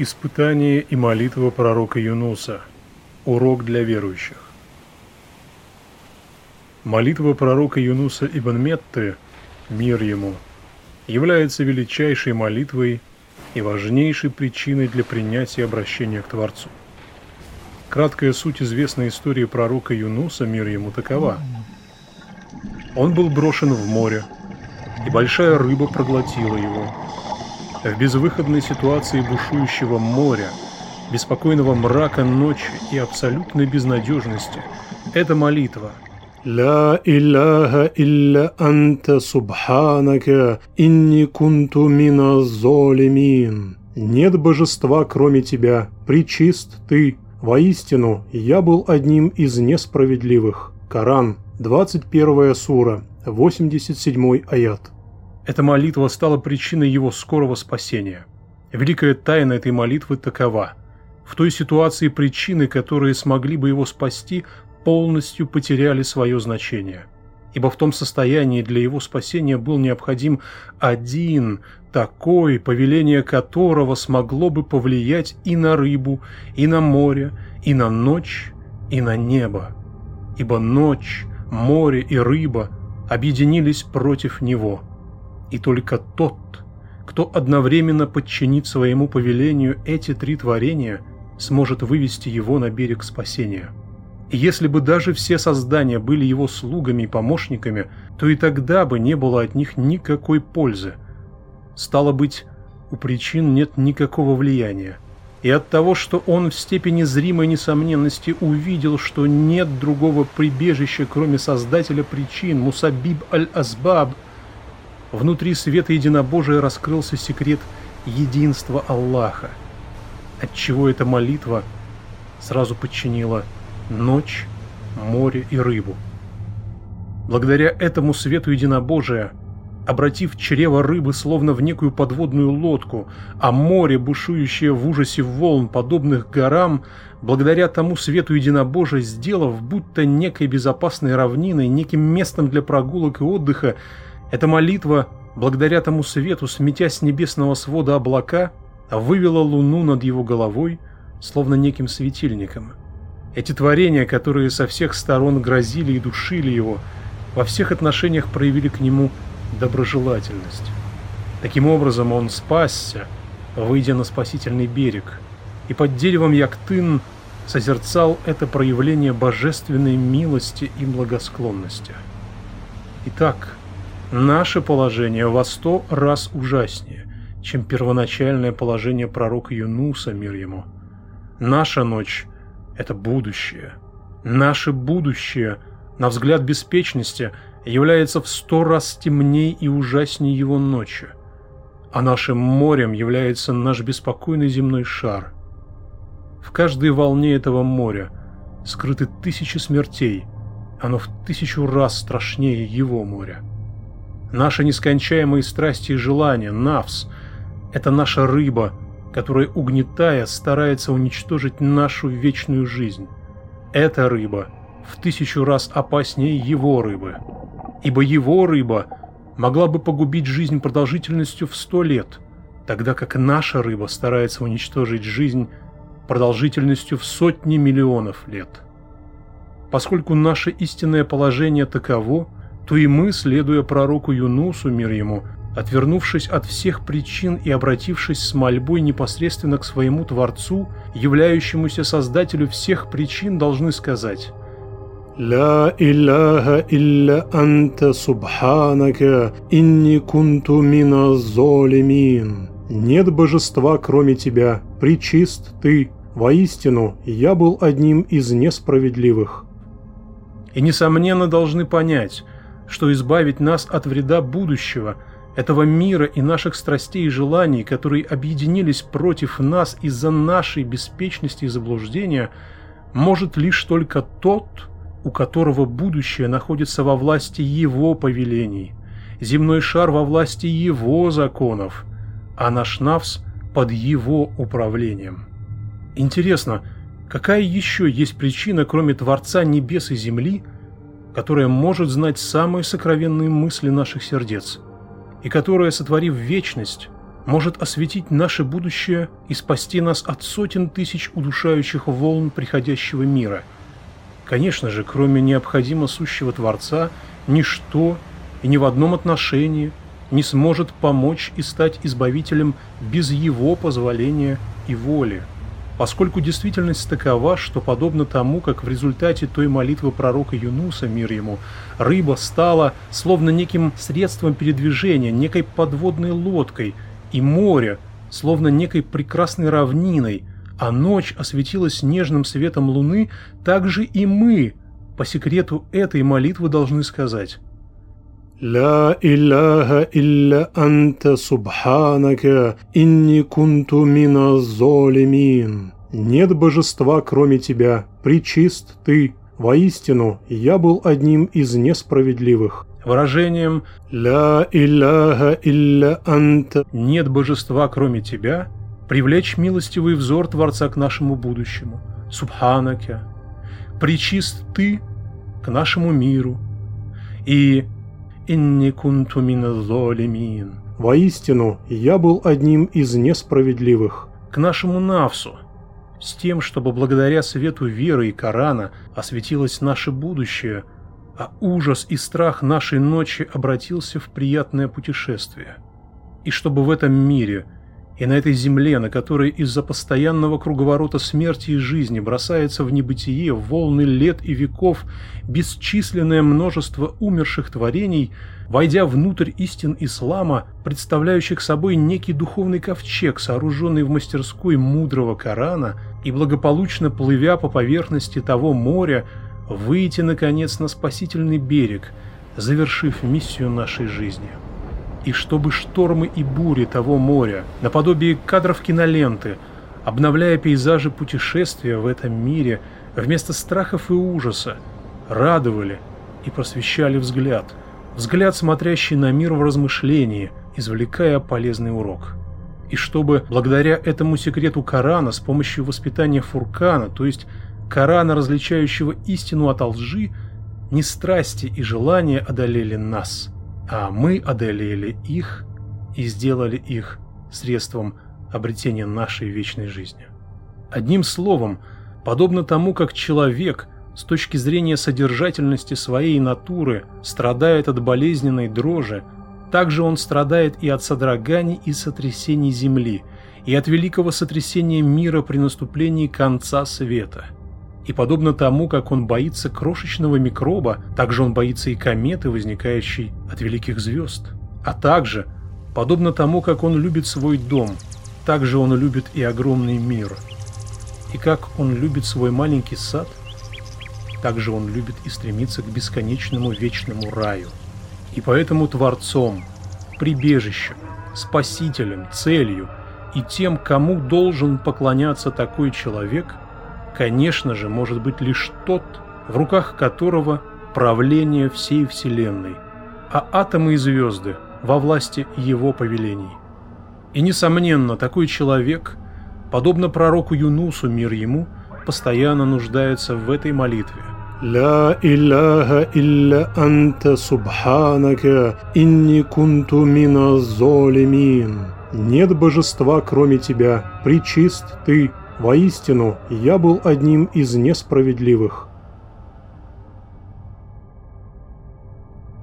Испытание и молитва пророка Юнуса. Урок для верующих. Молитва пророка Юнуса ибн Метты, мир ему, является величайшей молитвой и важнейшей причиной для принятия обращения к Творцу. Краткая суть известной истории пророка Юнуса, мир ему, такова. Он был брошен в море, и большая рыба проглотила его – в безвыходной ситуации бушующего моря, беспокойного мрака ночи и абсолютной безнадежности – это молитва. «Ла илляха илля анта субханака, инни кунту мина золимин». «Нет божества, кроме тебя, причист ты. Воистину, я был одним из несправедливых». Коран, 21 сура, 87 аят. Эта молитва стала причиной его скорого спасения. Великая тайна этой молитвы такова. В той ситуации причины, которые смогли бы его спасти, полностью потеряли свое значение. Ибо в том состоянии для его спасения был необходим один, такой, повеление которого смогло бы повлиять и на рыбу, и на море, и на ночь, и на небо. Ибо ночь, море и рыба объединились против него – и только тот, кто одновременно подчинит своему повелению эти три творения, сможет вывести его на берег спасения. И если бы даже все создания были его слугами и помощниками, то и тогда бы не было от них никакой пользы. Стало быть, у причин нет никакого влияния. И от того, что он в степени зримой несомненности увидел, что нет другого прибежища, кроме Создателя причин, Мусабиб аль-Азбаб – Внутри света единобожия раскрылся секрет единства Аллаха, отчего эта молитва сразу подчинила ночь, море и рыбу. Благодаря этому свету единобожия, обратив чрево рыбы словно в некую подводную лодку, а море, бушующее в ужасе волн, подобных горам, благодаря тому свету единобожия, сделав будто некой безопасной равниной, неким местом для прогулок и отдыха, эта молитва, благодаря тому свету, сметя с небесного свода облака, вывела луну над его головой, словно неким светильником. Эти творения, которые со всех сторон грозили и душили его, во всех отношениях проявили к нему доброжелательность. Таким образом он спасся, выйдя на спасительный берег, и под деревом Яктын созерцал это проявление божественной милости и благосклонности. Итак, Наше положение во сто раз ужаснее, чем первоначальное положение пророка Юнуса, мир ему. Наша ночь – это будущее. Наше будущее, на взгляд беспечности, является в сто раз темней и ужаснее его ночи. А нашим морем является наш беспокойный земной шар. В каждой волне этого моря скрыты тысячи смертей, оно в тысячу раз страшнее его моря. Наши нескончаемые страсти и желания, навс – это наша рыба, которая, угнетая, старается уничтожить нашу вечную жизнь. Эта рыба в тысячу раз опаснее его рыбы, ибо его рыба могла бы погубить жизнь продолжительностью в сто лет, тогда как наша рыба старается уничтожить жизнь продолжительностью в сотни миллионов лет. Поскольку наше истинное положение таково, то и мы, следуя пророку Юнусу, мир ему, отвернувшись от всех причин и обратившись с мольбой непосредственно к своему Творцу, являющемуся Создателю всех причин, должны сказать «Ла илляха илля анта субханака, инни кунту мина золимин». «Нет божества, кроме тебя, причист ты, воистину, я был одним из несправедливых». И, несомненно, должны понять – что избавить нас от вреда будущего, этого мира и наших страстей и желаний, которые объединились против нас из-за нашей беспечности и заблуждения, может лишь только тот, у которого будущее находится во власти его повелений, земной шар во власти его законов, а наш навс под его управлением. Интересно, какая еще есть причина, кроме Творца небес и земли – которая может знать самые сокровенные мысли наших сердец, и которая, сотворив вечность, может осветить наше будущее и спасти нас от сотен тысяч удушающих волн приходящего мира. Конечно же, кроме необходимо сущего Творца, ничто и ни в одном отношении не сможет помочь и стать избавителем без его позволения и воли. Поскольку действительность такова, что подобно тому, как в результате той молитвы пророка Юнуса, мир ему, рыба стала словно неким средством передвижения, некой подводной лодкой, и море, словно некой прекрасной равниной, а ночь осветилась нежным светом луны, так же и мы, по секрету этой молитвы, должны сказать Ла илляха илля анта субханака, инни кунту мина золимин». «Нет божества, кроме тебя, причист ты, воистину, я был одним из несправедливых». Выражением ла илляха илля анта» «Нет божества, кроме тебя» привлечь милостивый взор Творца к нашему будущему, Субханакя, причист ты к нашему миру. И «Инни кунту золимин». Воистину, я был одним из несправедливых. К нашему Навсу, с тем, чтобы благодаря свету веры и Корана осветилось наше будущее, а ужас и страх нашей ночи обратился в приятное путешествие. И чтобы в этом мире – и на этой земле, на которой из-за постоянного круговорота смерти и жизни бросается в небытие волны лет и веков бесчисленное множество умерших творений, войдя внутрь истин ислама, представляющих собой некий духовный ковчег, сооруженный в мастерской мудрого Корана, и благополучно плывя по поверхности того моря, выйти, наконец, на спасительный берег, завершив миссию нашей жизни и чтобы штормы и бури того моря, наподобие кадров киноленты, обновляя пейзажи путешествия в этом мире, вместо страхов и ужаса, радовали и просвещали взгляд, взгляд, смотрящий на мир в размышлении, извлекая полезный урок. И чтобы благодаря этому секрету Корана с помощью воспитания Фуркана, то есть Корана, различающего истину от лжи, не страсти и желания одолели нас – а мы одолели их и сделали их средством обретения нашей вечной жизни. Одним словом, подобно тому, как человек с точки зрения содержательности своей натуры страдает от болезненной дрожи, также он страдает и от содроганий и сотрясений земли, и от великого сотрясения мира при наступлении конца света – и подобно тому, как он боится крошечного микроба, также он боится и кометы, возникающей от великих звезд. А также, подобно тому, как он любит свой дом, также он любит и огромный мир. И как он любит свой маленький сад, также он любит и стремится к бесконечному вечному раю. И поэтому Творцом, прибежищем, Спасителем, целью и тем, кому должен поклоняться такой человек – конечно же, может быть лишь тот, в руках которого правление всей Вселенной, а атомы и звезды во власти его повелений. И, несомненно, такой человек, подобно пророку Юнусу, мир ему, постоянно нуждается в этой молитве. «Ля илляха илля анта субханака, инни кунту мина золимин». Нет божества, кроме тебя, причист ты, Воистину, я был одним из несправедливых.